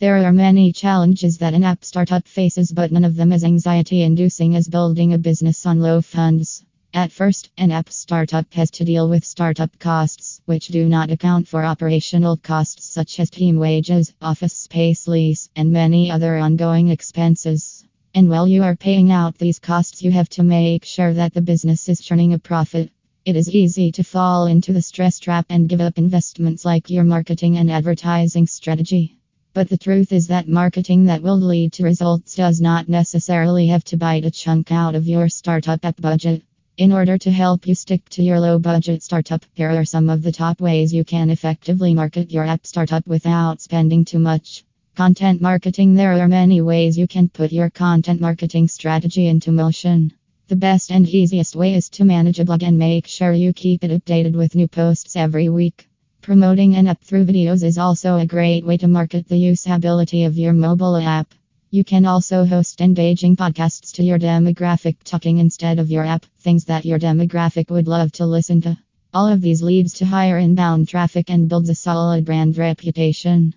There are many challenges that an app startup faces, but none of them as anxiety inducing as building a business on low funds. At first, an app startup has to deal with startup costs, which do not account for operational costs such as team wages, office space lease, and many other ongoing expenses. And while you are paying out these costs, you have to make sure that the business is turning a profit. It is easy to fall into the stress trap and give up investments like your marketing and advertising strategy. But the truth is that marketing that will lead to results does not necessarily have to bite a chunk out of your startup app budget. In order to help you stick to your low budget startup, here are some of the top ways you can effectively market your app startup without spending too much. Content marketing There are many ways you can put your content marketing strategy into motion. The best and easiest way is to manage a blog and make sure you keep it updated with new posts every week. Promoting an app through videos is also a great way to market the usability of your mobile app. You can also host engaging podcasts to your demographic, talking instead of your app, things that your demographic would love to listen to. All of these leads to higher inbound traffic and builds a solid brand reputation.